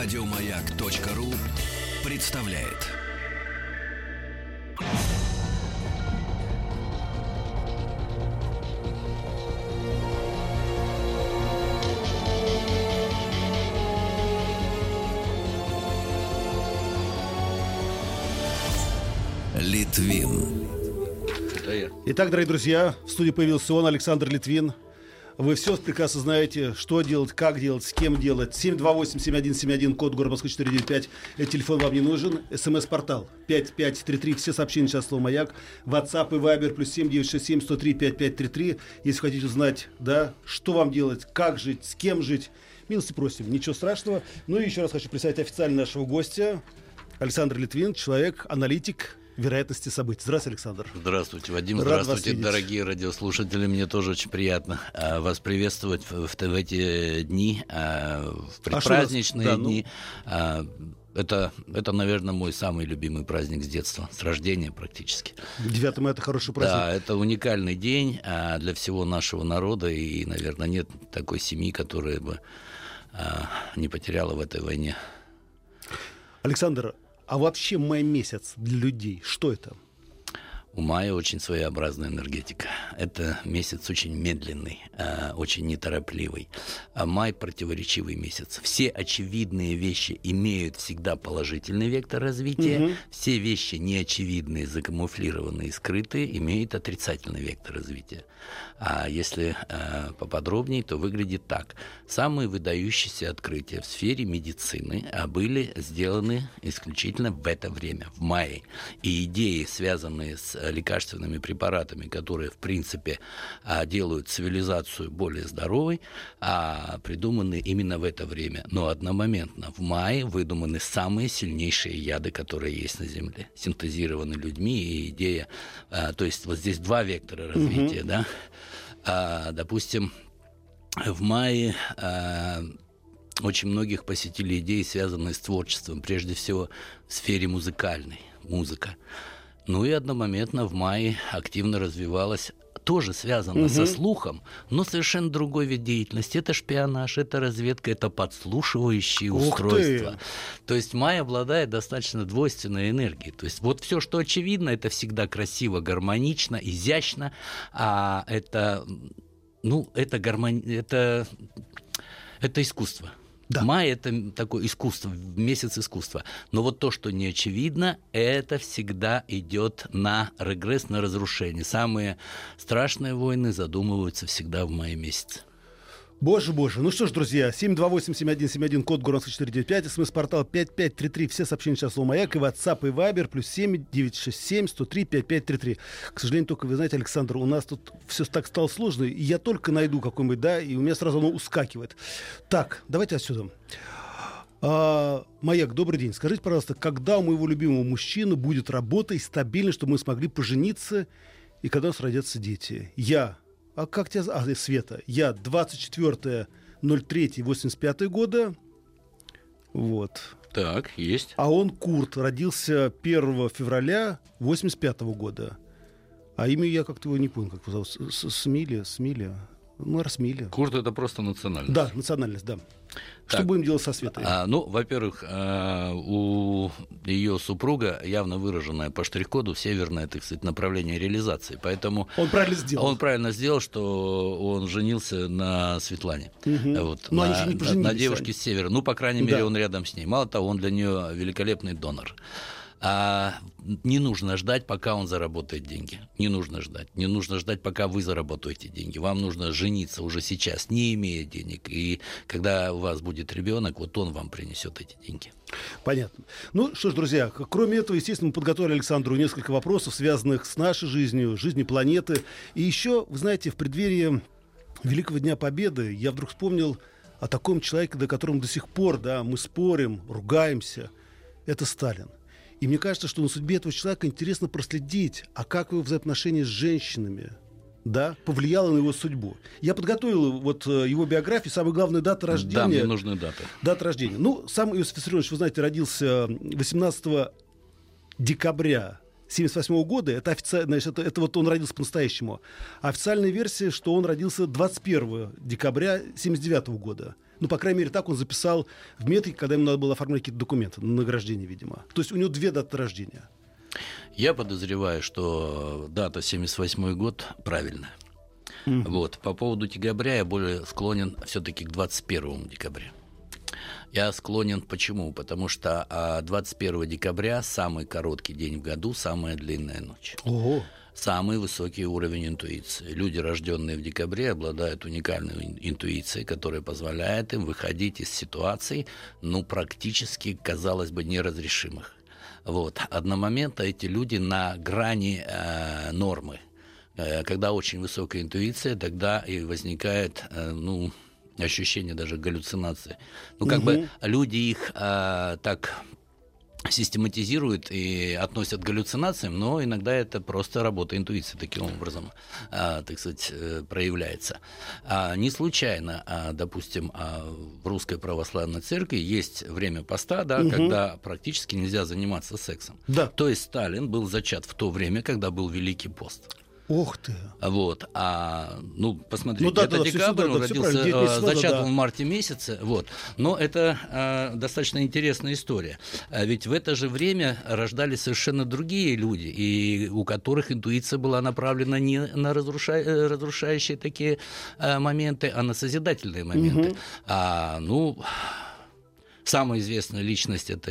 Радиомаяк.ру представляет. Литвин. Итак, дорогие друзья, в студии появился он, Александр Литвин. Вы все прекрасно знаете, что делать, как делать, с кем делать. 728-7171, код города Москвы 495. Этот телефон вам не нужен. СМС-портал 5533. Все сообщения сейчас слово «Маяк». WhatsApp и Viber плюс 7967 103 5533. Если хотите узнать, да, что вам делать, как жить, с кем жить, милости просим. Ничего страшного. Ну и еще раз хочу представить официально нашего гостя. Александр Литвин, человек, аналитик, вероятности событий. Здравствуйте, Александр. Здравствуйте, Вадим. Рад Здравствуйте, дорогие радиослушатели. Мне тоже очень приятно а, вас приветствовать в, в, в эти дни, а, в предпраздничные А? Да, ну. дни. А, это, это, наверное, мой самый любимый праздник с детства, с рождения практически. 9 мая это хороший праздник. Да, это уникальный день а, для всего нашего народа, и, наверное, нет такой семьи, которая бы а, не потеряла в этой войне. Александр, а вообще май месяц для людей, что это? У мая очень своеобразная энергетика. Это месяц очень медленный, э, очень неторопливый. А май противоречивый месяц. Все очевидные вещи имеют всегда положительный вектор развития. Мгм. Все вещи неочевидные, закамуфлированные, скрытые, имеют отрицательный вектор развития. А если э, поподробнее, то выглядит так. Самые выдающиеся открытия в сфере медицины а, были сделаны исключительно в это время, в мае. И идеи, связанные с лекарственными препаратами, которые, в принципе, а, делают цивилизацию более здоровой, а, придуманы именно в это время. Но одномоментно в мае выдуманы самые сильнейшие яды, которые есть на Земле, синтезированы людьми, и идея... а, то есть вот здесь два вектора развития, да? А, допустим, в мае а, очень многих посетили идеи, связанные с творчеством, прежде всего в сфере музыкальной, музыка. Ну и одномоментно в мае активно развивалась тоже связано со слухом, но совершенно другой вид деятельности. Это шпионаж, это разведка, это подслушивающие Ух ты! устройства. То есть май обладает достаточно двойственной энергией. То есть вот все, что очевидно, это всегда красиво, гармонично, изящно, а это, ну, это гармони... это, это искусство. Да. Май это такое искусство, месяц искусства. Но вот то, что не очевидно, это всегда идет на регресс, на разрушение. Самые страшные войны задумываются всегда в мае месяце. Боже, боже. Ну что ж, друзья, 728-7171, код город 495, смс-портал 5533, все сообщения сейчас слово «Маяк», и WhatsApp, и Viber, плюс 7 967 103 5533. К сожалению, только, вы знаете, Александр, у нас тут все так стало сложно, и я только найду какой-нибудь, да, и у меня сразу оно ускакивает. Так, давайте отсюда. А, Маяк, добрый день. Скажите, пожалуйста, когда у моего любимого мужчины будет работа и стабильность, чтобы мы смогли пожениться, и когда у нас родятся дети? Я. А как тебя... А, Света. Я 24.03.85 года. Вот. Так, есть. А он Курт. Родился 1 февраля 85 года. А имя я как-то его не понял, как его зовут. С- С- Ну, Расмиля. Курт это просто национальность. Да, национальность, да. Что Так. будем делать со Светой? А, ну, во-первых, а, у ее супруга явно выраженное по штрих-коду северное, так сказать, направление реализации. Поэтому Он правильно сделал. он правильно сделал, что он женился на Светлане. Мгм. Вот, Но на, они не на- на девушке они. с севера. Ну, по крайней мере, Да. он рядом с ней. Мало того, он для нее великолепный донор. А не нужно ждать, пока он заработает деньги. Не нужно ждать. Не нужно ждать, пока вы заработаете деньги. Вам нужно жениться уже сейчас, не имея денег. И когда у вас будет ребенок, вот он вам принесет эти деньги. Понятно. Ну что ж, друзья, кроме этого, естественно, мы подготовили Александру несколько вопросов, связанных с нашей жизнью, жизнью планеты. И еще, вы знаете, в преддверии Великого Дня Победы я вдруг вспомнил о таком человеке, до которого до сих пор да, мы спорим, ругаемся. Это Сталин. И мне кажется, что на судьбе этого человека интересно проследить, а как его взаимоотношения с женщинами да, повлияло на его судьбу. Я подготовил вот э, его биографию, самая главная дата рождения. Да, мне нужны даты. Дата рождения. Ну, сам Иосиф Виссарионович, вы знаете, родился 18 декабря 78 года. Это, офици... значит, это, это вот он родился по-настоящему. Официальная версия, что он родился 21 декабря 79 года. Ну, по крайней мере, так он записал в метрике, когда ему надо было оформлять какие-то документы на награждение, видимо. То есть у него две даты рождения. Я подозреваю, что дата 78 год правильная. Mm-hmm. Вот. По поводу декабря я более склонен все-таки к 21 декабря. Я склонен почему? Потому что 21 а, декабря самый короткий день в году, самая длинная ночь. Ого. Самый высокий уровень интуиции. Люди, рожденные в декабре, обладают уникальной интуицией, которая позволяет им выходить из ситуаций, ну, практически, казалось бы, неразрешимых. Вот. Одномоментно эти люди на грани э, нормы. Э, когда очень высокая интуиция, тогда и возникает, э, ну, ощущение даже галлюцинации. Ну, как угу. бы люди их э, так систематизируют и относят к галлюцинациям, но иногда это просто работа интуиции таким образом, а, так сказать, э, проявляется. А, не случайно, а, допустим, в русской православной церкви есть время поста, да, угу. когда практически нельзя заниматься сексом. Да. То есть Сталин был зачат в то время, когда был Великий пост. Ух ты. Вот. А, ну, посмотрите, ну, да, это да, декабрь, он родился, э, зачат да. в марте месяце. Вот. Но это э, достаточно интересная история. А ведь в это же время рождались совершенно другие люди, и у которых интуиция была направлена не на разруша... Э, разрушающие такие э, моменты, а на созидательные моменты. Угу. А, ну, самая известная личность это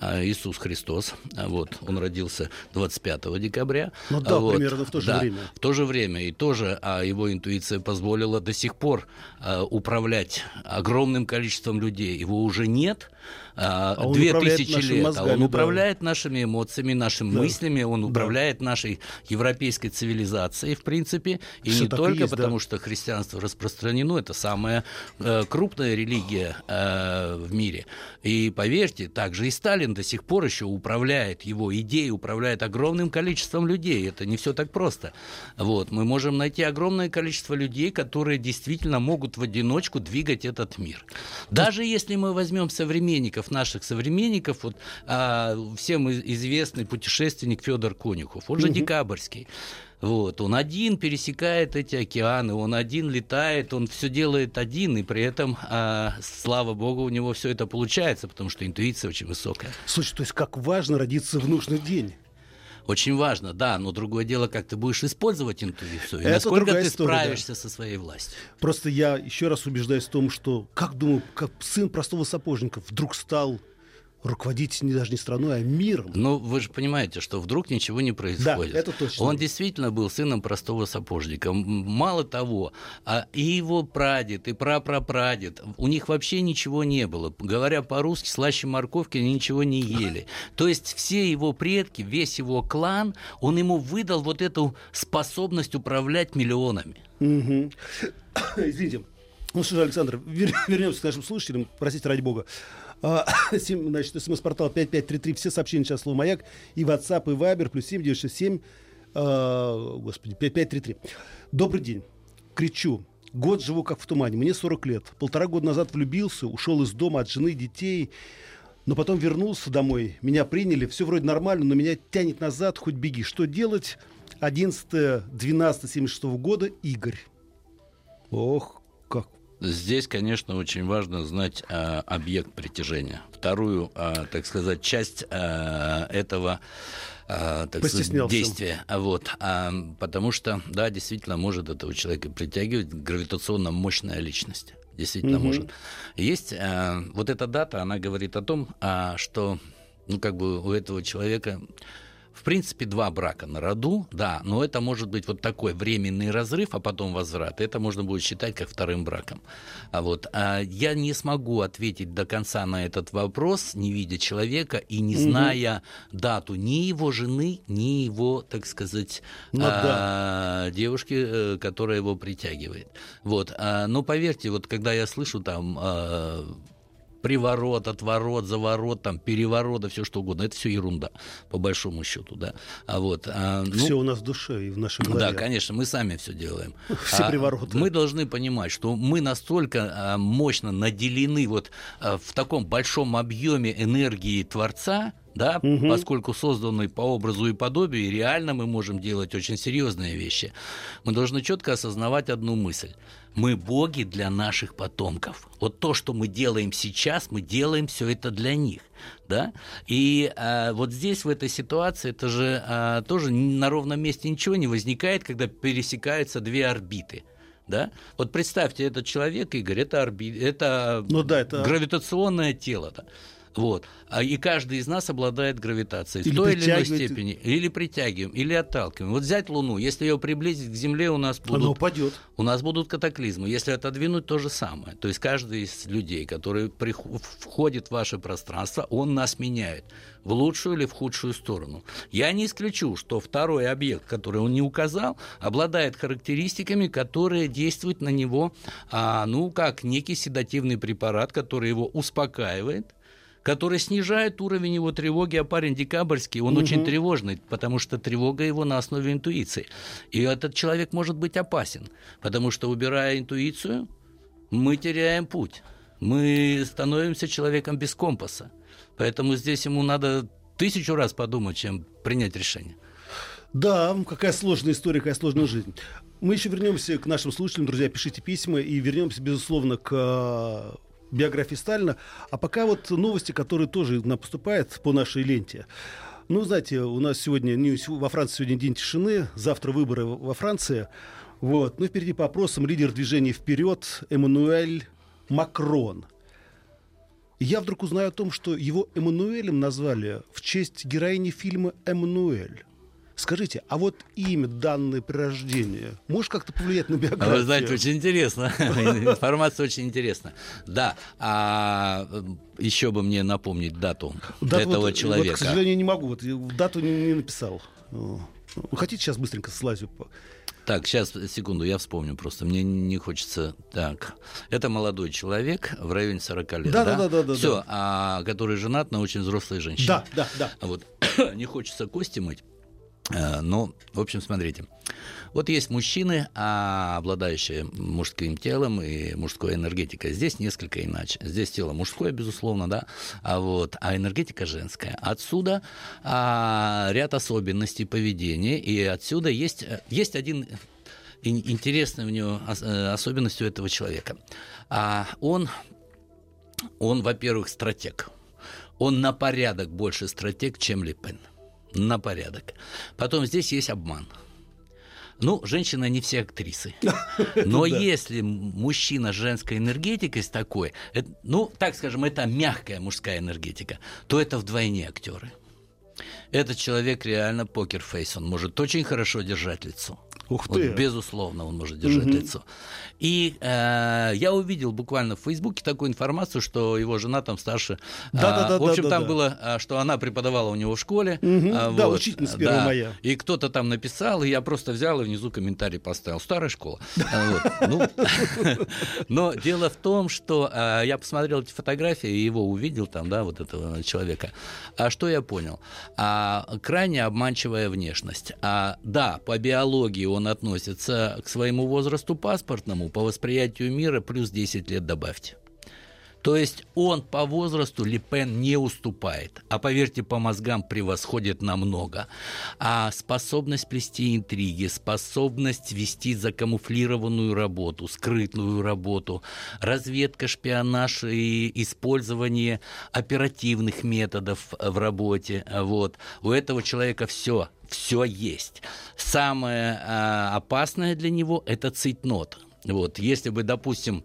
Иисус Христос. А, вот, он родился 25 декабря. Ну да, вот, примерно в то же да, время. В то же время. И тоже а, его интуиция позволила до сих пор а, управлять огромным количеством людей. Его уже нет, а, а две тысячи лет. Мозгами, а он управляет нашими эмоциями, нашими да. мыслями, он да. управляет нашей европейской цивилизацией, в принципе. И Все не только есть, потому, да. что христианство распространено, это самая э, крупная религия э, в мире. И поверьте, также и Сталин до сих пор еще управляет, его идеи управляет огромным количеством людей. Это не все так просто. Вот. Мы можем найти огромное количество людей, которые действительно могут в одиночку двигать этот мир. Даже если мы возьмем современников, современников, наших современников, вот а, всем известный путешественник Федор Конюхов, он же угу. декабрьский. Вот, он один пересекает эти океаны, он один летает, он все делает один, и при этом, а, слава богу, у него все это получается, потому что интуиция очень высокая. Слушай, то есть как важно родиться в нужный день? Очень важно, да, но другое дело, как ты будешь использовать интуицию, и Это насколько ты история, справишься да. со своей властью. Просто я еще раз убеждаюсь в том, что, как думаю, как сын простого сапожника вдруг стал руководить не даже не страной, а миром. Ну, вы же понимаете, что вдруг ничего не происходит. Да, это точно. Он действительно был сыном простого сапожника. Мало того, а и его прадед, и прапрапрадед, у них вообще ничего не было. Говоря по-русски, слаще морковки ничего не ели. То есть все его предки, весь его клан, он ему выдал вот эту способность управлять миллионами. Угу. Извините. Ну что же, Александр, вернемся к нашим слушателям, простите ради бога. А, значит, смс-портал 5533, все сообщения сейчас слово «Маяк», и WhatsApp, и Viber, плюс 7967, а, господи, 5533. Добрый день. Кричу. Год живу как в тумане. Мне 40 лет. Полтора года назад влюбился, ушел из дома от жены, детей. Но потом вернулся домой. Меня приняли. Все вроде нормально, но меня тянет назад. Хоть беги. Что делать? 11-12-76 года. Игорь. Ох, как Здесь, конечно, очень важно знать а, объект притяжения. Вторую, а, так сказать, часть а, этого а, так сказать, действия. Вот, а, потому что, да, действительно, может этого человека притягивать гравитационно мощная личность. Действительно угу. может. Есть а, вот эта дата, она говорит о том, а, что ну, как бы у этого человека в принципе, два брака на роду, да, но это может быть вот такой временный разрыв, а потом возврат. Это можно будет считать как вторым браком. А вот а я не смогу ответить до конца на этот вопрос, не видя человека и не зная угу. дату ни его жены, ни его, так сказать, ну, а, да. девушки, э, которая его притягивает. Вот. А, но поверьте, вот когда я слышу там а, приворот, отворот, заворот, там, переворот, да все что угодно. Это все ерунда, по большому счету, да. А вот, а, ну, все у нас в душе и в нашей голове. Да, конечно, мы сами все делаем. Все а, привороты. Мы должны понимать, что мы настолько а, мощно наделены вот а, в таком большом объеме энергии Творца, да, угу. поскольку созданы по образу и подобию, и реально мы можем делать очень серьезные вещи. Мы должны четко осознавать одну мысль. Мы боги для наших потомков. Вот то, что мы делаем сейчас, мы делаем все это для них. Да? И а, вот здесь, в этой ситуации, это же а, тоже на ровном месте ничего не возникает, когда пересекаются две орбиты – да? Вот представьте, этот человек, Игорь, это, орби... это, ну, да, это гравитационное тело. -то. Вот. А и каждый из нас обладает гравитацией или в той или иной степени. Или притягиваем, или отталкиваем. Вот взять Луну, если ее приблизить к Земле, у нас будут... Она упадет. У нас будут катаклизмы. Если отодвинуть, то же самое. То есть каждый из людей, который приход... входит в ваше пространство, он нас меняет в лучшую или в худшую сторону. Я не исключу, что второй объект, который он не указал, обладает характеристиками, которые действуют на него, а, ну, как некий седативный препарат, который его успокаивает, который снижает уровень его тревоги, а парень декабрьский, он угу. очень тревожный, потому что тревога его на основе интуиции. И этот человек может быть опасен, потому что, убирая интуицию, мы теряем путь. Мы становимся человеком без компаса. Поэтому здесь ему надо тысячу раз подумать, чем принять решение. Да, какая сложная история, какая сложная жизнь. Мы еще вернемся к нашим слушателям, друзья, пишите письма и вернемся, безусловно, к биографии Сталина. А пока вот новости, которые тоже поступают по нашей ленте. Ну, знаете, у нас сегодня во Франции сегодня день тишины, завтра выборы во Франции. Вот. Ну, впереди по опросам лидер движения «Вперед» Эммануэль Макрон. я вдруг узнаю о том, что его Эммануэлем назвали в честь героини фильма «Эммануэль». Скажите, а вот имя, данное при рождении, может как-то повлиять на биографию? Вы знаете, очень интересно. Информация очень интересна. Да, а еще бы мне напомнить дату, этого вот, человека. К сожалению, не могу. Вот, дату не, написал. Хотите сейчас быстренько слазю? Так, сейчас, секунду, я вспомню просто. Мне не хочется... Так, это молодой человек в районе 40 лет, да? Да, да, да. да Все, да. А, который женат на очень взрослой женщине. Да, да, да. Вот, не хочется кости мыть. Э, ну, в общем, смотрите. Вот есть мужчины, а обладающие мужским телом и мужской энергетикой. Здесь несколько иначе. Здесь тело мужское, безусловно, да, а вот, а энергетика женская. Отсюда а, ряд особенностей поведения, и отсюда есть есть один интересный у него э, особенность у этого человека. А он, он, во-первых, стратег. Он на порядок больше стратег, чем Лепен на порядок. Потом здесь есть обман. Ну, женщины не все актрисы. Но если мужчина с женской энергетикой с такой, ну, так скажем, это мягкая мужская энергетика, то это вдвойне актеры. Этот человек реально покерфейс, он может очень хорошо держать лицо. Ух ты. Вот, безусловно, он может держать угу. лицо. И э, я увидел буквально в Фейсбуке такую информацию, что его жена там старше. Да, а, да, да. В общем, да, там да. было, а, что она преподавала у него в школе. Угу. А, да, вот, учительница 1 да. мая. И кто-то там написал, и я просто взял и внизу комментарий поставил. Старая школа. А, ну, но дело в том, что а, я посмотрел эти фотографии и его увидел там, да, вот этого человека. А что я понял? Крайне обманчивая внешность. Да, по биологии он относится к своему возрасту паспортному, по восприятию мира плюс 10 лет добавьте. То есть он по возрасту Лепен не уступает, а поверьте, по мозгам превосходит намного. А способность плести интриги, способность вести закамуфлированную работу, скрытную работу, разведка, шпионаж и использование оперативных методов в работе. Вот. У этого человека все все есть. Самое а, опасное для него – это цитнот. Вот, если бы, допустим,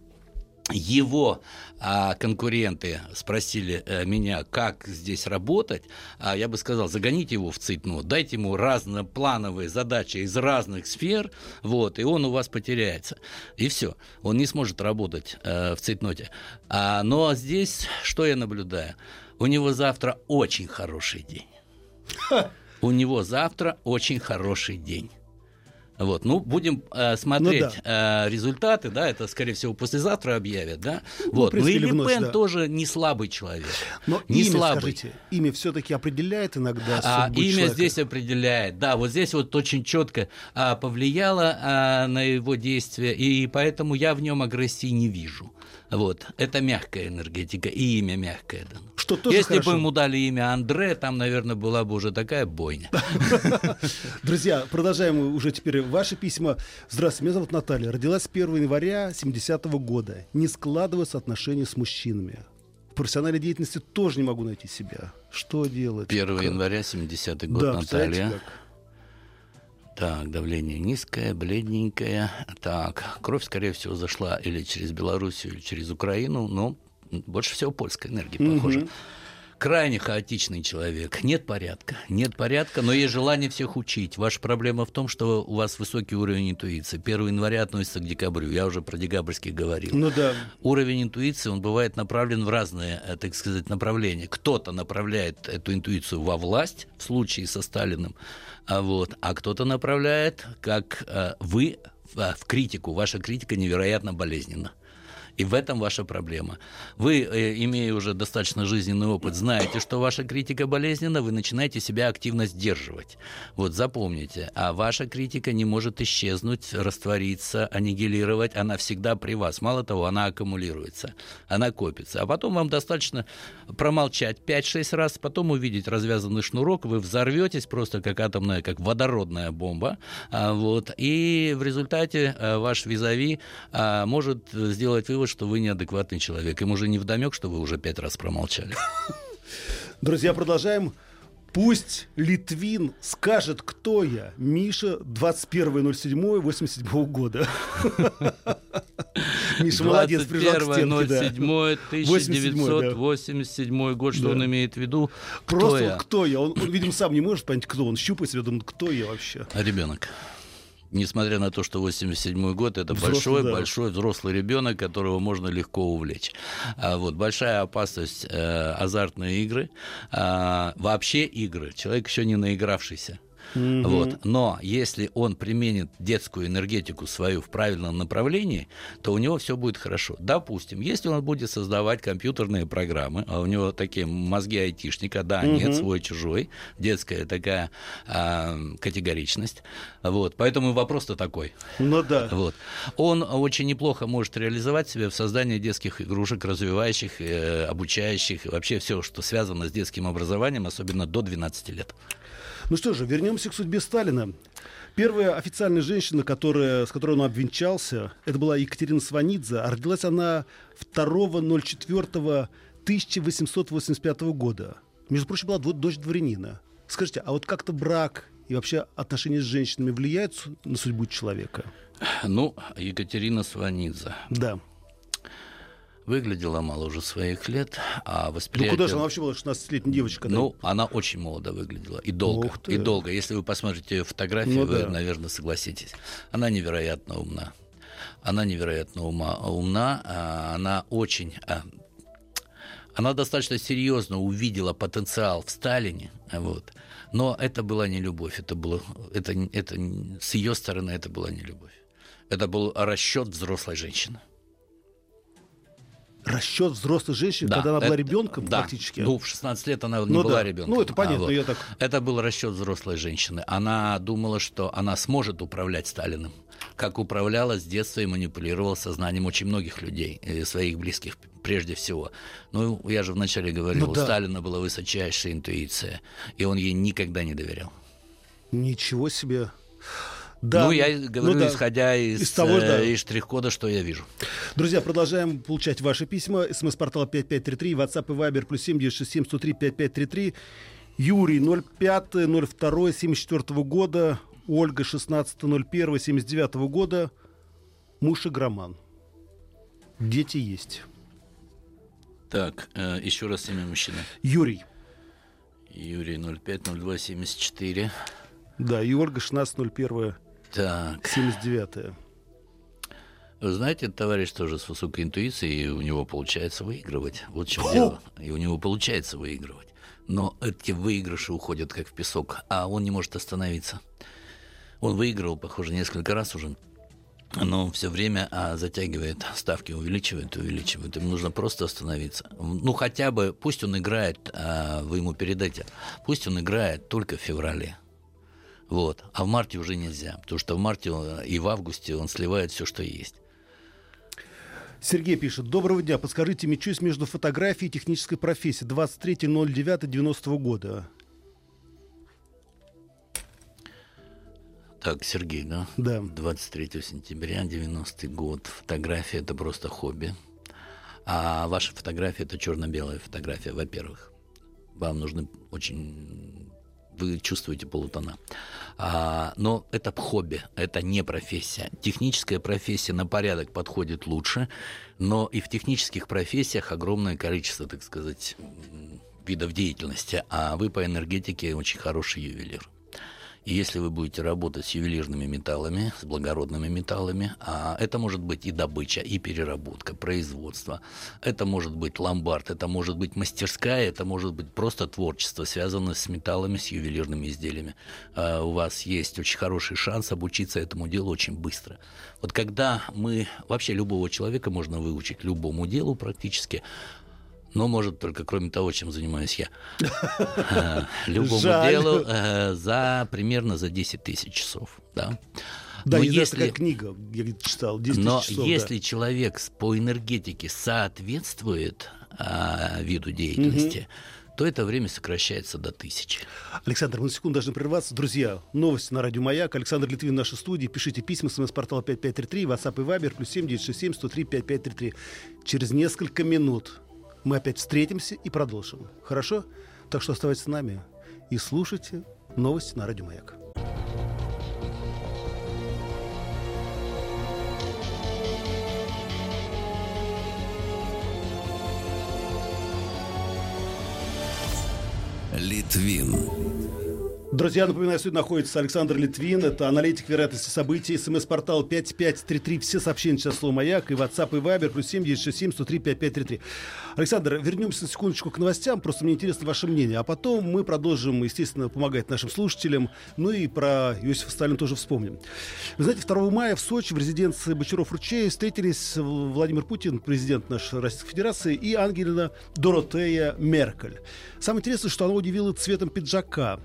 его а, конкуренты спросили а, меня, как здесь работать, а, я бы сказал, загоните его в цитну, дайте ему разноплановые задачи из разных сфер, вот, и он у вас потеряется. И все, он не сможет работать а, в цитноте. А, но здесь что я наблюдаю? У него завтра очень хороший день. У него завтра очень хороший день. Вот, ну, будем э, смотреть ну, да. э, результаты, да, это, скорее всего, послезавтра объявят, да. Ну, вот, ну и Ле Пен да. тоже не слабый человек. Но не имя, слабый. скажите, имя все-таки определяет иногда а, Имя человека? здесь определяет, да, вот здесь вот очень четко а, повлияло а, на его действия, и поэтому я в нем агрессии не вижу. Вот. Это мягкая энергетика, и имя мягкое дано. Что тоже Если хорошо. бы ему дали имя Андре, там, наверное, была бы уже такая бойня. Друзья, продолжаем уже теперь ваши письма. Здравствуйте, меня зовут Наталья. Родилась 1 января 70 -го года. Не складываются отношения с мужчинами. В профессиональной деятельности тоже не могу найти себя. Что делать? 1 января 70-й год, да, Наталья. Как? Так, давление низкое, бледненькое. Так, кровь, скорее всего, зашла или через Белоруссию, или через Украину, но больше всего польская энергия, похоже. Угу. Крайне хаотичный человек. Нет порядка. Нет порядка, но есть желание всех учить. Ваша проблема в том, что у вас высокий уровень интуиции. 1 января относится к декабрю. Я уже про декабрьский говорил. Ну да. Уровень интуиции, он бывает направлен в разные, э, так сказать, направления. Кто-то направляет эту интуицию во власть, в случае со Сталиным, а, вот, а кто-то направляет, как э, вы, в критику. Ваша критика невероятно болезненна. И в этом ваша проблема. Вы, э, имея уже достаточно жизненный опыт, знаете, что ваша критика болезненна, вы начинаете себя активно сдерживать. Вот запомните, а ваша критика не может исчезнуть, раствориться, аннигилировать, она всегда при вас. Мало того, она аккумулируется, она копится. А потом вам достаточно промолчать 5-6 раз, потом увидеть развязанный шнурок, вы взорветесь просто как атомная, как водородная бомба, а, вот, и в результате а, ваш визави а, может сделать вывод, что вы неадекватный человек. Им уже не вдомек, что вы уже пять раз промолчали. Друзья, продолжаем. Пусть Литвин скажет, кто я. Миша, 21.07.87 года. Миша молодец, прижал к стенке. 1987 год, что он имеет в виду? Просто кто я? Он, видимо, сам не может понять, кто он. Щупает себя, думает, кто я вообще? Ребенок несмотря на то, что 87 год это взрослый, большой, да. большой взрослый ребенок, которого можно легко увлечь. А вот большая опасность э, азартные игры, э, вообще игры. Человек еще не наигравшийся. Mm-hmm. Вот. Но если он применит детскую энергетику свою в правильном направлении, то у него все будет хорошо. Допустим, если он будет создавать компьютерные программы, а у него такие мозги айтишника, да, mm-hmm. нет, свой чужой, детская такая а, категоричность. Вот. Поэтому вопрос-то такой. Ну да. Вот. Он очень неплохо может реализовать себя в создании детских игрушек, развивающих, э, обучающих, вообще все, что связано с детским образованием, особенно до 12 лет. Ну что же, вернемся к судьбе Сталина. Первая официальная женщина, которая, с которой он обвенчался, это была Екатерина Сванидзе. А родилась она 2.04.1885 года. Между прочим, была дочь дворянина. Скажите, а вот как-то брак и вообще отношения с женщинами влияют на судьбу человека? Ну, Екатерина Сванидзе. Да выглядела мало уже своих лет, а восприятие... Ну куда же она вообще была 16-летняя девочка? Да? Ну, она очень молодо выглядела, и долго, и долго. Если вы посмотрите ее фотографии, ну, вы, да. наверное, согласитесь. Она невероятно умна. Она невероятно ума, умна, а она очень... А, она достаточно серьезно увидела потенциал в Сталине, вот. Но это была не любовь, это было, это, это с ее стороны это была не любовь. Это был расчет взрослой женщины расчет взрослой женщины, да, когда она была ребенком да, практически. Ну, в 16 лет она не ну, была да. ребенком. Ну, это понятно, а вот. я так. Это был расчет взрослой женщины. Она думала, что она сможет управлять Сталиным, как управляла с детства и манипулировала сознанием очень многих людей, э, своих близких прежде всего. Ну, я же вначале говорил, ну, да. у Сталина была высочайшая интуиция, и он ей никогда не доверял. Ничего себе. Да. Ну, я говорю, ну, да. исходя из, из, того, да. из штрих-кода, что я вижу. Друзья, продолжаем получать ваши письма. СМС-портал 5533, WhatsApp и Viber плюс 7967 103 5533. Юрий 05 02 74 года. Ольга 16 01 79 года. Муж игроман. Дети есть. Так, э, еще раз имя мужчины. Юрий. Юрий 05 02 74. Да, и Ольга 16 01 так. 79-е. Вы знаете, товарищ тоже с высокой интуицией, и у него получается выигрывать. Вот в чем дело. И у него получается выигрывать. Но эти выигрыши уходят как в песок, а он не может остановиться. Он выигрывал, похоже, несколько раз уже но все время а, затягивает ставки, увеличивает, увеличивает. Ему нужно просто остановиться. Ну, хотя бы, пусть он играет, а, вы ему передайте, пусть он играет только в феврале. Вот. А в марте уже нельзя, потому что в марте и в августе он сливает все, что есть. Сергей пишет. Доброго дня. Подскажите, мечусь между фотографией и технической профессией. 23.09.90 года. Так, Сергей, да? Да. 23 сентября, 90 год. Фотография – это просто хобби. А ваша фотография – это черно-белая фотография, во-первых. Вам нужны очень... Вы чувствуете полутона. А, но это хобби, это не профессия. Техническая профессия на порядок подходит лучше, но и в технических профессиях огромное количество, так сказать, видов деятельности. А вы по энергетике очень хороший ювелир. И если вы будете работать с ювелирными металлами, с благородными металлами, а это может быть и добыча, и переработка, производство, это может быть ломбард, это может быть мастерская, это может быть просто творчество, связанное с металлами, с ювелирными изделиями. А у вас есть очень хороший шанс обучиться этому делу очень быстро. Вот когда мы, вообще любого человека можно выучить любому делу практически, но может только кроме того, чем занимаюсь я. Э, любому делу э, за примерно за 10 тысяч часов. Да, да но если такая книга, я читал, 10 Но часов, если да. человек по энергетике соответствует а, виду деятельности, угу. то это время сокращается до тысячи. Александр, мы на секунду должны прерваться. Друзья, новости на радио Маяк. Александр Литвин в нашей студии. Пишите письма, смс-портал 5533, WhatsApp и Viber, плюс 7967 103 5533. Через несколько минут мы опять встретимся и продолжим. Хорошо? Так что оставайтесь с нами и слушайте новости на Радио Маяк. Литвин. Друзья, напоминаю, сегодня находится Александр Литвин. Это аналитик вероятности событий. СМС-портал 5533. Все сообщения сейчас слово «Маяк». И WhatsApp, и Viber. Плюс 7967 103 5533. Александр, вернемся на секундочку к новостям. Просто мне интересно ваше мнение. А потом мы продолжим, естественно, помогать нашим слушателям. Ну и про Иосифа Сталина тоже вспомним. Вы знаете, 2 мая в Сочи в резиденции Бочаров-Ручей встретились Владимир Путин, президент нашей Российской Федерации, и Ангелина Доротея Меркель. Самое интересное, что она удивила цветом пиджака.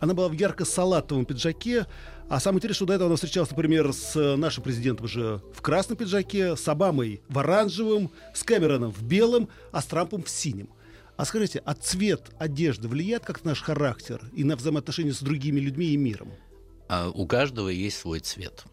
Она была в ярко-салатовом пиджаке. А самое интересное, что до этого она встречалась, например, с нашим президентом уже в красном пиджаке, с Обамой в оранжевом, с Кэмероном в белом, а с Трампом в синем. А скажите, а цвет одежды влияет как на наш характер и на взаимоотношения с другими людьми и миром? А у каждого есть свой цвет.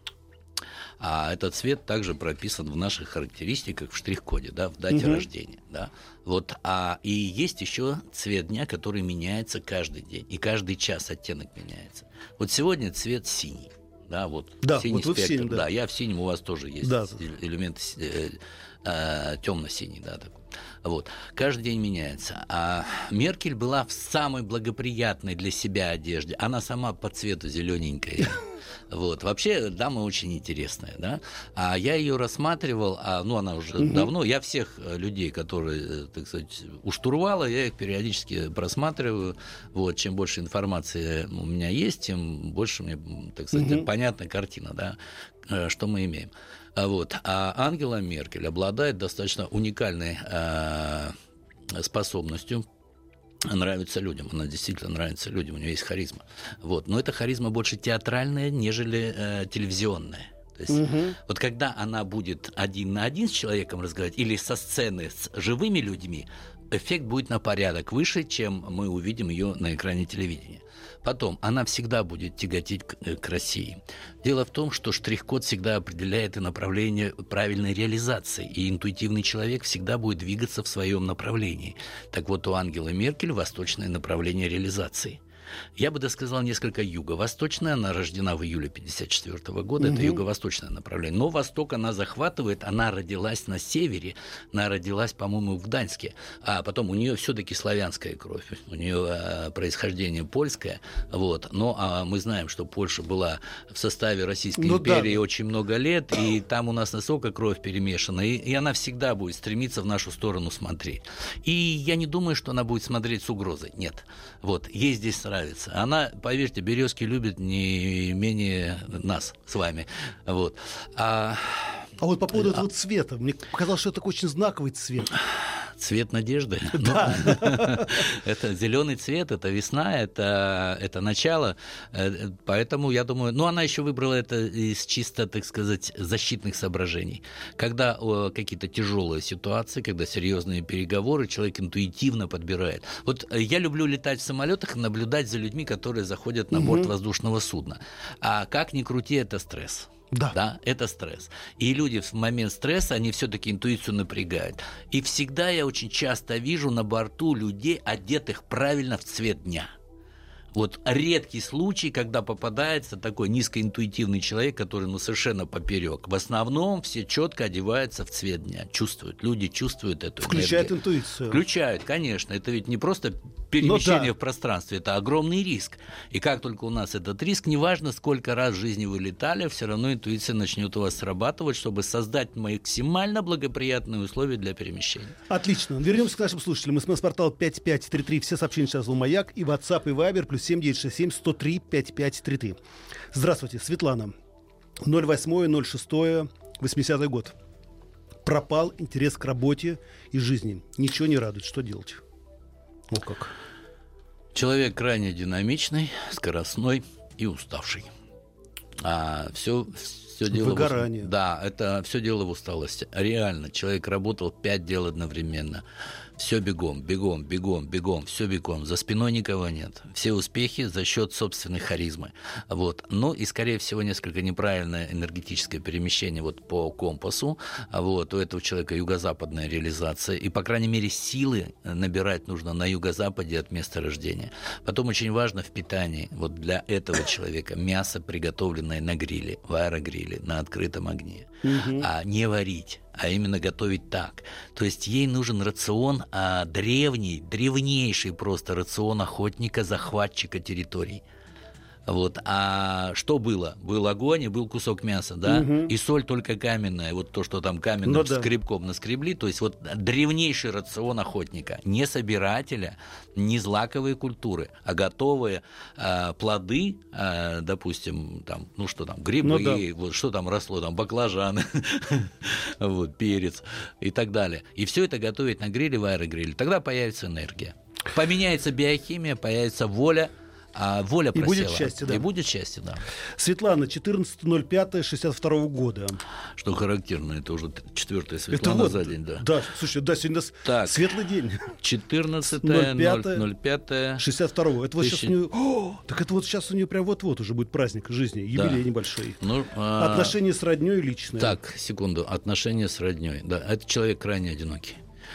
А этот цвет также прописан в наших характеристиках в штрих-коде, да, в дате угу. рождения. Да. Вот, а, и есть еще цвет дня, который меняется каждый день. И каждый час оттенок меняется. Вот сегодня цвет синий. Да, вот да, синий вот спектр. Синем, да. да, я в синем, у вас тоже есть да. элемент э, э, темно-синий, да, такой. Вот. Каждый день меняется. А Меркель была в самой благоприятной для себя одежде. Она сама по цвету зелененькая. Вот. Вообще, дама очень интересная, да. А я ее рассматривал, а, ну, она уже угу. давно. Я всех э, людей, которые, э, так сказать, у штурвала, я их периодически просматриваю. Вот. Чем больше информации у меня есть, тем больше мне, так сказать, угу. понятна картина, да, э, что мы имеем. А вот. А Ангела Меркель обладает достаточно уникальной э, способностью нравится людям, она действительно нравится людям, у нее есть харизма. Вот. Но эта харизма больше театральная, нежели э, телевизионная. То есть, угу. вот когда она будет один на один с человеком разговаривать или со сцены с живыми людьми, эффект будет на порядок выше, чем мы увидим ее на экране телевидения. Потом, она всегда будет тяготеть к, э, к России. Дело в том, что штрих-код всегда определяет и направление правильной реализации, и интуитивный человек всегда будет двигаться в своем направлении. Так вот, у Ангела Меркель восточное направление реализации – я бы сказал несколько юго-восточная. Она рождена в июле 1954 года. Угу. Это юго-восточное направление. Но Восток она захватывает. Она родилась на севере. Она родилась, по-моему, в Гданьске. А потом у нее все-таки славянская кровь. У нее а, происхождение польское. Вот. Но а, мы знаем, что Польша была в составе Российской ну, империи да. очень много лет. И там у нас настолько кровь перемешана. И, и она всегда будет стремиться в нашу сторону смотреть. И я не думаю, что она будет смотреть с угрозой. Нет. Вот. Есть здесь нравится. Она, поверьте, березки любит не менее нас с вами. Вот. А, а вот по поводу а... этого цвета, мне показалось, что это такой очень знаковый цвет. Цвет надежды. Да. это зеленый цвет, это весна, это, это начало. Э, поэтому я думаю, ну она еще выбрала это из чисто, так сказать, защитных соображений. Когда какие-то тяжелые ситуации, когда серьезные переговоры, человек интуитивно подбирает. Вот э, я люблю летать в самолетах и наблюдать за людьми, которые заходят на борт воздушного судна. А как ни крути, это стресс. Да. да, это стресс. И люди в момент стресса, они все-таки интуицию напрягают. И всегда я очень часто вижу на борту людей, одетых правильно в цвет дня. Вот редкий случай, когда попадается такой низкоинтуитивный человек, который ну, совершенно поперек. В основном все четко одеваются в цвет дня, чувствуют. Люди чувствуют эту Включают энергию. интуицию. Включают, конечно. Это ведь не просто перемещение ну, да. в пространстве, это огромный риск. И как только у нас этот риск, неважно, сколько раз в жизни вы летали, все равно интуиция начнет у вас срабатывать, чтобы создать максимально благоприятные условия для перемещения. Отлично. Вернемся к нашим слушателям. СМС-портал 5533. Все сообщения сейчас в Маяк. И WhatsApp, и Viber. Плюс 7967 103 5533. Здравствуйте, Светлана. 08 06 80 год. Пропал интерес к работе и жизни. Ничего не радует. Что делать? О как. Человек крайне динамичный, скоростной и уставший. А все, все дело Выгорание. В, да, это все дело в усталости. Реально, человек работал пять дел одновременно все бегом, бегом, бегом, бегом, все бегом. За спиной никого нет. Все успехи за счет собственной харизмы. Вот. Ну и, скорее всего, несколько неправильное энергетическое перемещение вот по компасу. Вот. У этого человека юго-западная реализация. И, по крайней мере, силы набирать нужно на юго-западе от места рождения. Потом очень важно в питании. Вот для этого человека мясо, приготовленное на гриле, в аэрогриле, на открытом огне. А не варить а именно готовить так. То есть ей нужен рацион а, древний, древнейший просто рацион охотника-захватчика территорий. Вот. А что было? Был огонь и был кусок мяса, да? Угу. И соль только каменная. Вот то, что там каменным ну, да. скребком наскребли. То есть вот древнейший рацион охотника. Не собирателя, не злаковые культуры, а готовые э, плоды, э, допустим, там, ну что там, грибы, ну, да. вот что там росло, там баклажаны, вот, перец и так далее. И все это готовить на гриле, в аэрогриле. Тогда появится энергия. Поменяется биохимия, появится воля, а воля просела. И будет счастье, да. И будет счастье, да. Светлана, 14.05.62 года. Что характерно, это уже четвертая Светлана вот, за день, да. Да, слушай, да, сегодня так, светлый день. 14.05. 62 Это вот сейчас у нее... О, так это вот сейчас у нее прям вот-вот уже будет праздник жизни, юбилей да. небольшой. Ну, а... Отношения с родней личные. Так, секунду. Отношения с родней. Да, это человек крайне одинокий.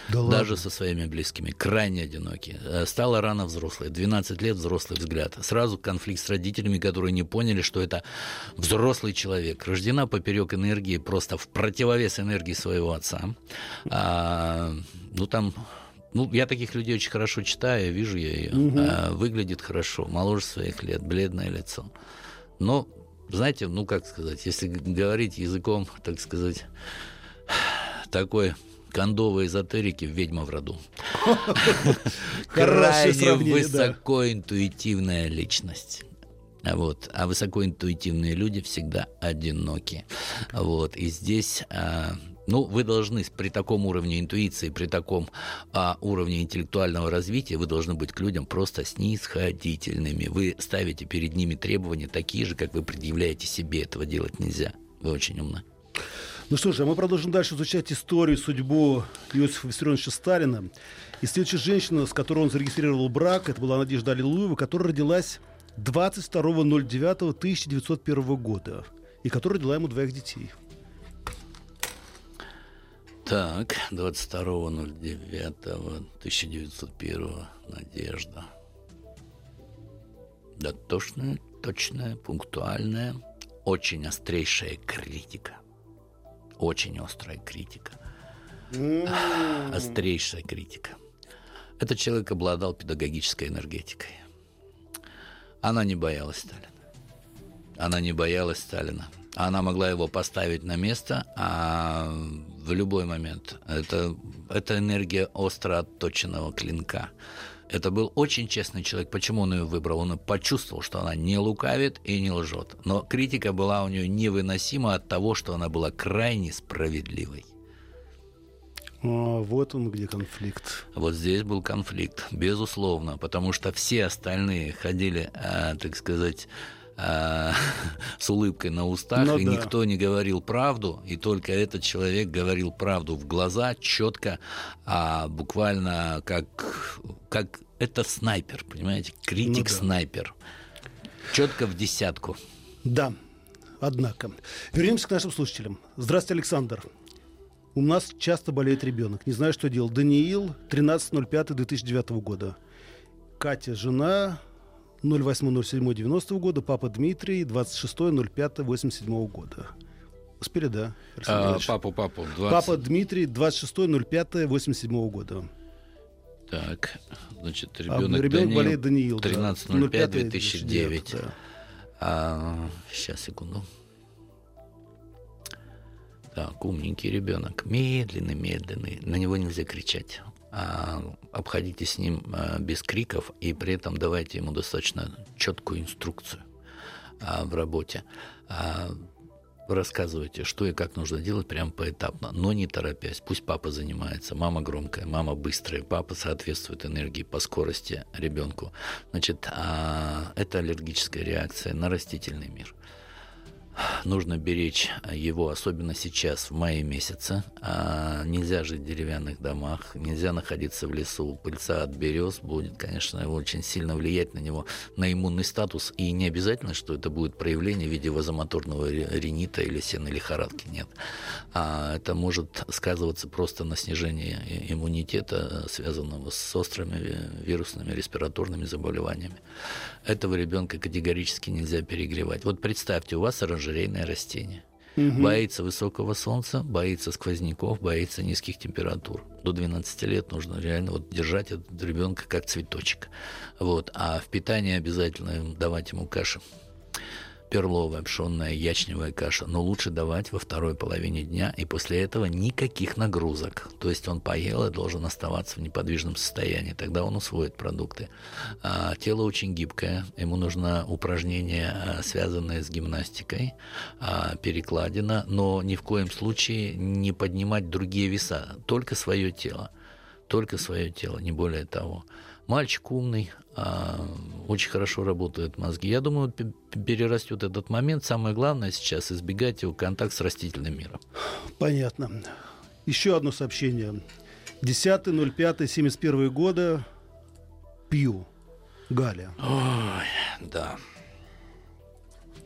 Да даже со своими близкими, крайне одиноки. Э, стала рано взрослой, 12 лет взрослый взгляд. Сразу конфликт с родителями, которые не поняли, что это взрослый человек. Рождена поперек энергии, просто в противовес энергии своего отца. А, ну, там ну, я таких людей очень хорошо читаю, вижу я ее. Угу. А, выглядит хорошо, моложе своих лет, бледное лицо. Но, знаете, ну как сказать, если говорить языком, так сказать, такой кондовые эзотерики «Ведьма в роду». Крайне высокоинтуитивная личность. Вот. А высокоинтуитивные люди всегда одиноки. Вот. И здесь а, ну, вы должны при таком уровне интуиции, при таком а, уровне интеллектуального развития, вы должны быть к людям просто снисходительными. Вы ставите перед ними требования такие же, как вы предъявляете себе. Этого делать нельзя. Вы очень умны. Ну что же, а мы продолжим дальше изучать историю, судьбу Иосифа Виссарионовича Сталина. И следующая женщина, с которой он зарегистрировал брак, это была Надежда Аллилуева, которая родилась 22.09.1901 года и которая родила ему двоих детей. Так, 22.09.1901 Надежда. Да, точная, точная, пунктуальная, очень острейшая критика очень острая критика. Mm. Острейшая критика. Этот человек обладал педагогической энергетикой. Она не боялась Сталина. Она не боялась Сталина. Она могла его поставить на место, а в любой момент. Это, это энергия остро отточенного клинка. Это был очень честный человек. Почему он ее выбрал? Он почувствовал, что она не лукавит и не лжет. Но критика была у нее невыносима от того, что она была крайне справедливой. А, вот он где конфликт. Вот здесь был конфликт, безусловно, потому что все остальные ходили, а, так сказать, с улыбкой на устах, ну, и да. никто не говорил правду, и только этот человек говорил правду в глаза, четко, а буквально как, как это снайпер, понимаете, критик-снайпер. Ну, да. Четко в десятку. Да, однако. Вернемся к нашим слушателям. Здравствуйте, Александр. У нас часто болеет ребенок. Не знаю, что делать. Даниил, 13.05.2009 года. Катя, жена, 08.07.90 года, папа Дмитрий, 26.05.87 года. Успели, да? А, папу, папу. 20... Папа Дмитрий, 26.05.87 года. Так, значит, ребенок, а, ребенок Даниил, болеет Даниил. 13.05.2009. Да. А, сейчас, секунду. Так, умненький ребенок. Медленный, медленный. На него нельзя кричать. А, обходите с ним а, без криков и при этом давайте ему достаточно четкую инструкцию а, в работе. Рассказывайте, что и как нужно делать прямо поэтапно, но не торопясь. Пусть папа занимается, мама громкая, мама быстрая, папа соответствует энергии по скорости ребенку. Значит, это аллергическая реакция на растительный мир нужно беречь его, особенно сейчас, в мае месяце. А нельзя жить в деревянных домах, нельзя находиться в лесу. Пыльца от берез будет, конечно, очень сильно влиять на него, на иммунный статус. И не обязательно, что это будет проявление в виде вазомоторного ринита или сенной лихорадки. Нет. А это может сказываться просто на снижении иммунитета, связанного с острыми вирусными респираторными заболеваниями. Этого ребенка категорически нельзя перегревать. Вот представьте, у вас оранжерейное растение. Угу. Боится высокого солнца, боится сквозняков, боится низких температур. До 12 лет нужно реально вот держать этот ребенка как цветочек. Вот. А в питании обязательно давать ему каши перловая, пшенная, ячневая каша, но лучше давать во второй половине дня, и после этого никаких нагрузок. То есть он поел и должен оставаться в неподвижном состоянии, тогда он усвоит продукты. А, тело очень гибкое, ему нужно упражнение, а, связанное с гимнастикой, а, перекладина, но ни в коем случае не поднимать другие веса, только свое тело только свое тело, не более того. Мальчик умный, а, очень хорошо работают мозги. Я думаю, перерастет этот момент. Самое главное сейчас избегать его контакт с растительным миром. Понятно. Еще одно сообщение. 10.05.71 года. Пью. Галя. Ой, да.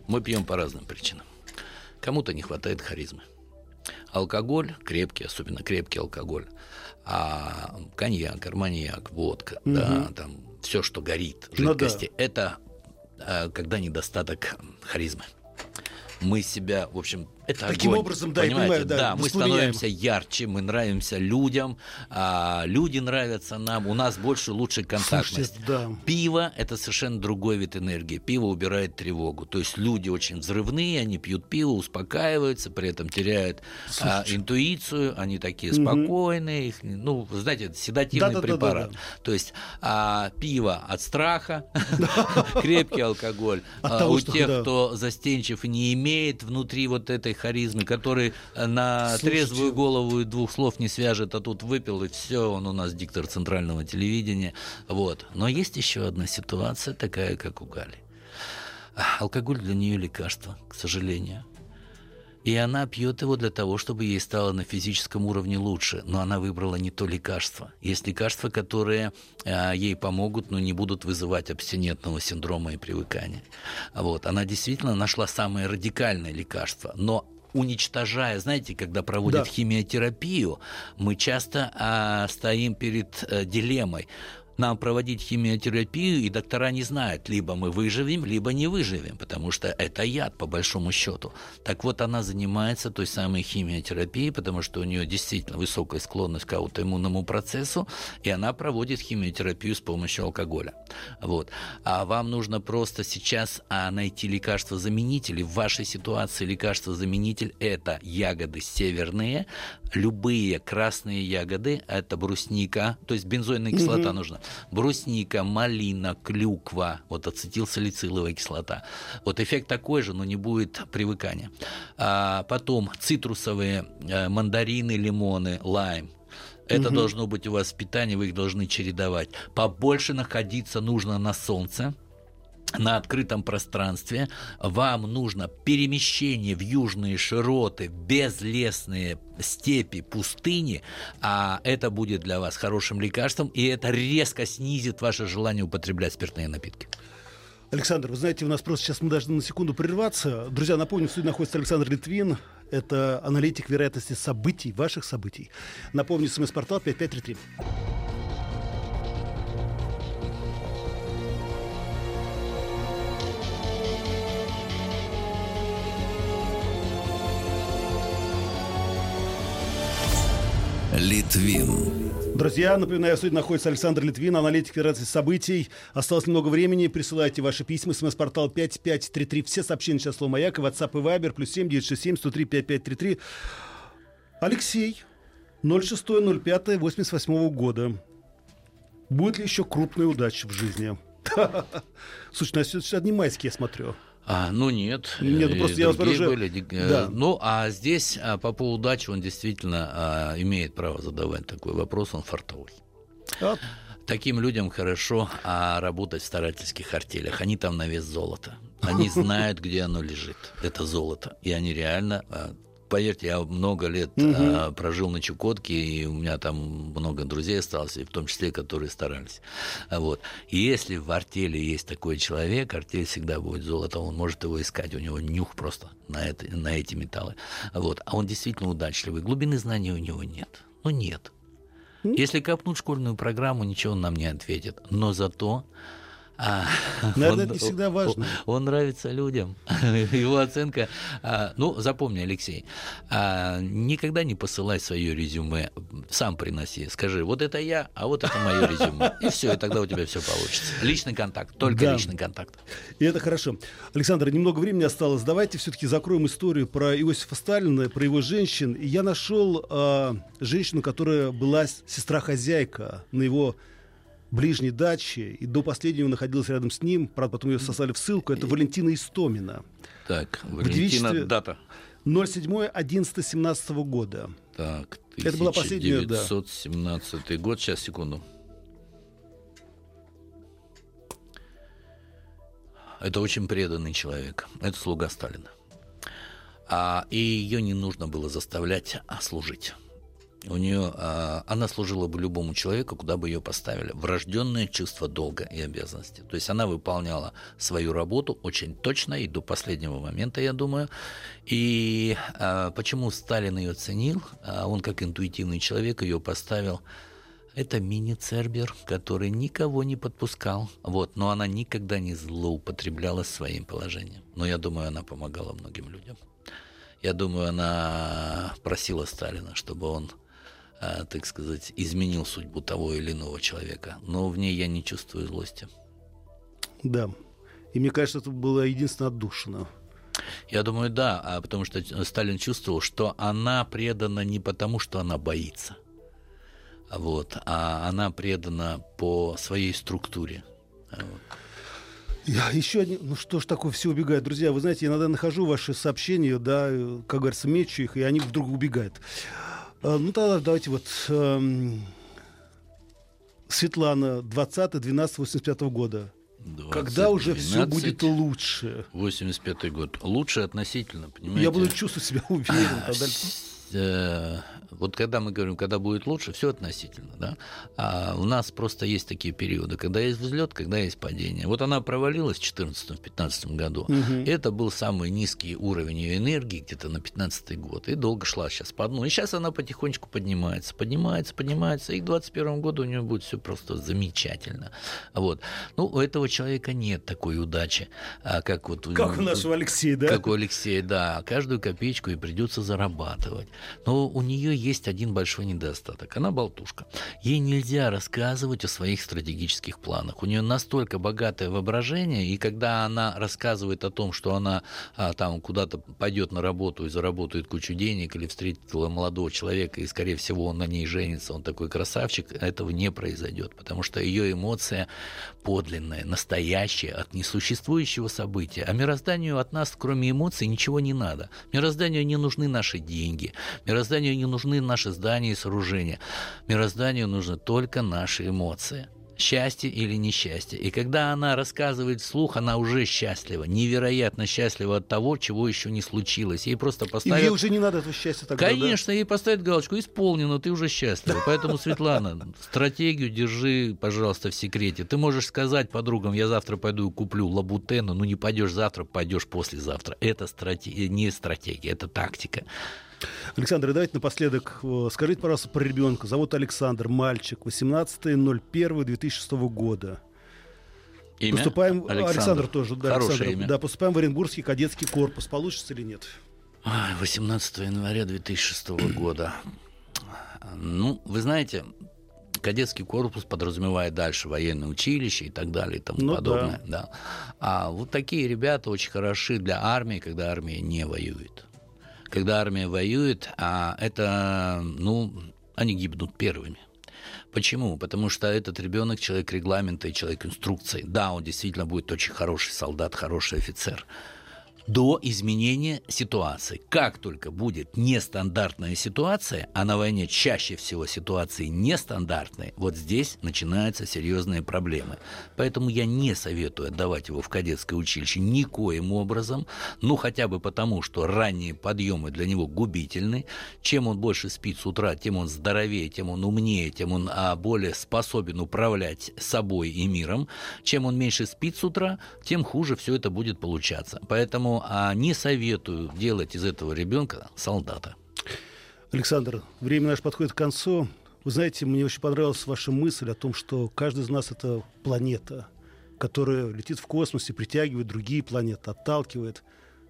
Мы пьем по разным причинам. Кому-то не хватает харизмы. Алкоголь, крепкий, особенно крепкий алкоголь, а коньяк, арманьяк, водка, угу. да, там все, что горит, жидкости, ну, да. это а, когда недостаток харизмы. Мы себя, в общем, это Таким огонь, образом, да, понимаете? понимаю, да, да мы становимся ярче, мы нравимся людям, а люди нравятся нам, у нас больше лучше контактность. Слушайте, да. Пиво – это совершенно другой вид энергии. Пиво убирает тревогу. То есть люди очень взрывные, они пьют пиво, успокаиваются, при этом теряют а, интуицию, они такие угу. спокойные. Их, ну, знаете, это седативный да, препарат. Да, да, да. То есть а, пиво от страха, крепкий алкоголь. А у тех, кто застенчив и не имеет внутри вот этой харизмы, который э, на Слушайте. трезвую голову и двух слов не свяжет, а тут выпил, и все, он у нас диктор центрального телевидения. Вот. Но есть еще одна ситуация, такая, как у Гали. Алкоголь для нее лекарство, к сожалению. И она пьет его для того, чтобы ей стало на физическом уровне лучше. Но она выбрала не то лекарство. Есть лекарства, которые э, ей помогут, но не будут вызывать абстинентного синдрома и привыкания. Вот. Она действительно нашла самое радикальное лекарство. Но уничтожая, знаете, когда проводят да. химиотерапию, мы часто а, стоим перед а, дилеммой нам проводить химиотерапию, и доктора не знают, либо мы выживем, либо не выживем, потому что это яд, по большому счету. Так вот, она занимается той самой химиотерапией, потому что у нее действительно высокая склонность к аутоиммунному процессу, и она проводит химиотерапию с помощью алкоголя. Вот. А вам нужно просто сейчас а, найти лекарство-заменитель. В вашей ситуации лекарство-заменитель – это ягоды северные, любые красные ягоды, это брусника, то есть бензойная кислота угу. нужна. Брусника, малина, клюква, вот ацетилсалициловая кислота. Вот эффект такой же, но не будет привыкания. А потом цитрусовые э, мандарины, лимоны, лайм. Это угу. должно быть у вас в питании, вы их должны чередовать. Побольше находиться нужно на солнце на открытом пространстве, вам нужно перемещение в южные широты, безлесные степи, пустыни, а это будет для вас хорошим лекарством, и это резко снизит ваше желание употреблять спиртные напитки. Александр, вы знаете, у нас просто сейчас мы должны на секунду прерваться. Друзья, напомню, в студии находится Александр Литвин. Это аналитик вероятности событий, ваших событий. Напомню, смс-портал 5533. Литвин. Друзья, напоминаю, в студии находится Александр Литвин, аналитик Федерации событий. Осталось немного времени. Присылайте ваши письма. СМС-портал 5533. Все сообщения сейчас слово «Маяк» WhatsApp и Viber. Плюс 7 967 103 5533. Алексей. 06.05.88 года. Будет ли еще крупная удача в жизни? Слушай, это одни майские, я смотрю. А, ну нет. Нет, ну просто я вас уже... были. Э, да. Ну, а здесь а, по поводу удачи он действительно а, имеет право задавать такой вопрос, он фартовый. А... Таким людям хорошо а, работать в старательских артелях. Они там на вес золота. Они знают, где оно лежит, это золото. И они реально а, поверьте, я много лет угу. а, прожил на Чукотке, и у меня там много друзей осталось, и в том числе, которые старались. Вот. И если в артели есть такой человек, артель всегда будет золото, он может его искать, у него нюх просто на, это, на эти металлы. Вот. А он действительно удачливый. Глубины знаний у него нет. Ну, нет. Если копнуть школьную программу, ничего он нам не ответит. Но зато а, Наверное, он, это всегда важно. Он, он нравится людям. Его оценка... А, ну, запомни, Алексей, а, никогда не посылай свое резюме, сам приноси. Скажи, вот это я, а вот это мое резюме. И все, и тогда у тебя все получится. Личный контакт, только да. личный контакт. И это хорошо. Александр, немного времени осталось. Давайте все-таки закроем историю про Иосифа Сталина, про его женщин. И я нашел э, женщину, которая была сестра-хозяйка на его ближней даче, и до последнего находилась рядом с ним, правда, потом ее сосали в ссылку, это Валентина Истомина. Так, Валентина, дата. 07-11-17 года. Так, это была последняя, 1917 да. год, сейчас, секунду. Это очень преданный человек. Это слуга Сталина. А, и ее не нужно было заставлять а служить у нее, а, она служила бы любому человеку, куда бы ее поставили. Врожденное чувство долга и обязанности. То есть она выполняла свою работу очень точно и до последнего момента, я думаю. И а, почему Сталин ее ценил? А, он как интуитивный человек ее поставил. Это мини-цербер, который никого не подпускал. Вот, но она никогда не злоупотребляла своим положением. Но я думаю, она помогала многим людям. Я думаю, она просила Сталина, чтобы он так сказать, изменил судьбу того или иного человека. Но в ней я не чувствую злости. Да. И мне кажется, это было единственно отдушина. Я думаю, да, а потому что Сталин чувствовал, что она предана не потому, что она боится, вот, а она предана по своей структуре. Вот. Я еще один, ну что ж такое, все убегает. Друзья, вы знаете, я иногда нахожу ваши сообщения, да, как говорится, мечу их, и они вдруг убегают. А, ну, тогда давайте вот... Эм, Светлана, 20-12-85 года. 20, Когда уже 12, все будет лучше? 85 год. Лучше относительно, понимаете? Я буду чувствовать себя уверенным. Э, вот когда мы говорим, когда будет лучше, все относительно, да. А у нас просто есть такие периоды, когда есть взлет, когда есть падение. Вот она провалилась в 2014-2015 году. Угу. Это был самый низкий уровень ее энергии где-то на 15 год. И долго шла сейчас по дну. И сейчас она потихонечку поднимается, поднимается, поднимается. И к 2021 году у нее будет все просто замечательно. Вот. Ну, у этого человека нет такой удачи, а как вот... Как у нашего Алексея, да? Как у Алексея, да. Каждую копеечку и придется зарабатывать. Но у нее есть один большой недостаток. Она болтушка. Ей нельзя рассказывать о своих стратегических планах. У нее настолько богатое воображение, и когда она рассказывает о том, что она а, там куда-то пойдет на работу и заработает кучу денег, или встретила молодого человека, и, скорее всего, он на ней женится, он такой красавчик, этого не произойдет, потому что ее эмоция подлинная, настоящая, от несуществующего события. А мирозданию от нас, кроме эмоций, ничего не надо. Мирозданию не нужны наши деньги, мирозданию не нужны наши здания и сооружения. Мирозданию нужны только наши эмоции счастье или несчастье. И когда она рассказывает вслух, она уже счастлива, невероятно счастлива от того, чего еще не случилось. Ей просто поставят... И ей уже не надо этого счастья тогда, Конечно, да? ей поставят галочку, исполнено, ты уже счастлива. Поэтому, Светлана, стратегию держи, пожалуйста, в секрете. Ты можешь сказать подругам, я завтра пойду и куплю лабутену, ну не пойдешь завтра, пойдешь послезавтра. Это стратегия, не стратегия, это тактика. Александр, давайте напоследок э, скажите, пожалуйста, про ребенка. Зовут Александр, мальчик, 18.01.2006 года. Имя? Поступаем, Александр, Александр тоже, да, Хорошее Александр, имя. да, поступаем в Оренбургский кадетский корпус. Получится или нет? 18 января 2006 года. Ну, вы знаете, кадетский корпус подразумевает дальше военное училище и так далее и тому ну, подобное. Да. Да. А вот такие ребята очень хороши для армии, когда армия не воюет когда армия воюет, а это, ну, они гибнут первыми. Почему? Потому что этот ребенок человек регламента и человек инструкции. Да, он действительно будет очень хороший солдат, хороший офицер до изменения ситуации. Как только будет нестандартная ситуация, а на войне чаще всего ситуации нестандартные, вот здесь начинаются серьезные проблемы. Поэтому я не советую отдавать его в кадетское училище никоим образом, ну хотя бы потому, что ранние подъемы для него губительны. Чем он больше спит с утра, тем он здоровее, тем он умнее, тем он а, более способен управлять собой и миром. Чем он меньше спит с утра, тем хуже все это будет получаться. Поэтому а не советую делать из этого ребенка солдата. Александр, время наше подходит к концу. Вы знаете, мне очень понравилась ваша мысль о том, что каждый из нас это планета, которая летит в космосе, притягивает другие планеты, отталкивает.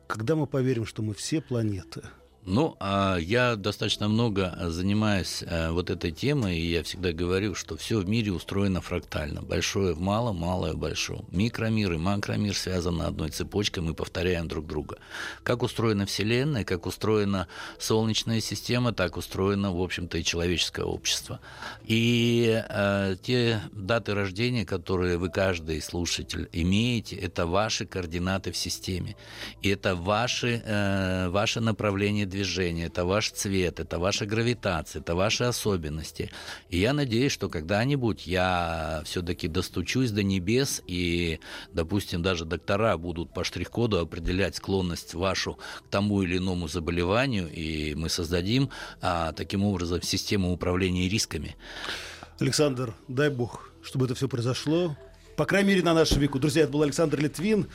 Когда мы поверим, что мы все планеты? Ну, а я достаточно много занимаюсь э, вот этой темой, и я всегда говорю, что все в мире устроено фрактально. Большое в малом, малое в большом. Микромир и макромир связаны одной цепочкой, мы повторяем друг друга. Как устроена Вселенная, как устроена Солнечная система, так устроено, в общем-то, и человеческое общество. И э, те даты рождения, которые вы, каждый слушатель, имеете, это ваши координаты в системе. И это ваши, э, ваше направление движения движение, это ваш цвет, это ваша гравитация, это ваши особенности. И я надеюсь, что когда-нибудь я все-таки достучусь до небес, и, допустим, даже доктора будут по штрих-коду определять склонность вашу к тому или иному заболеванию, и мы создадим а, таким образом систему управления рисками. Александр, дай бог, чтобы это все произошло. По крайней мере, на нашем веку. Друзья, это был Александр Литвин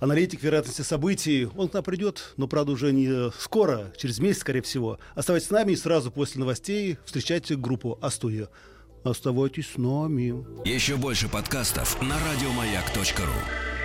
аналитик вероятности событий. Он к нам придет, но, правда, уже не скоро, через месяц, скорее всего. Оставайтесь с нами и сразу после новостей встречайте группу «Астудия». Оставайтесь с нами. Еще больше подкастов на радиомаяк.ру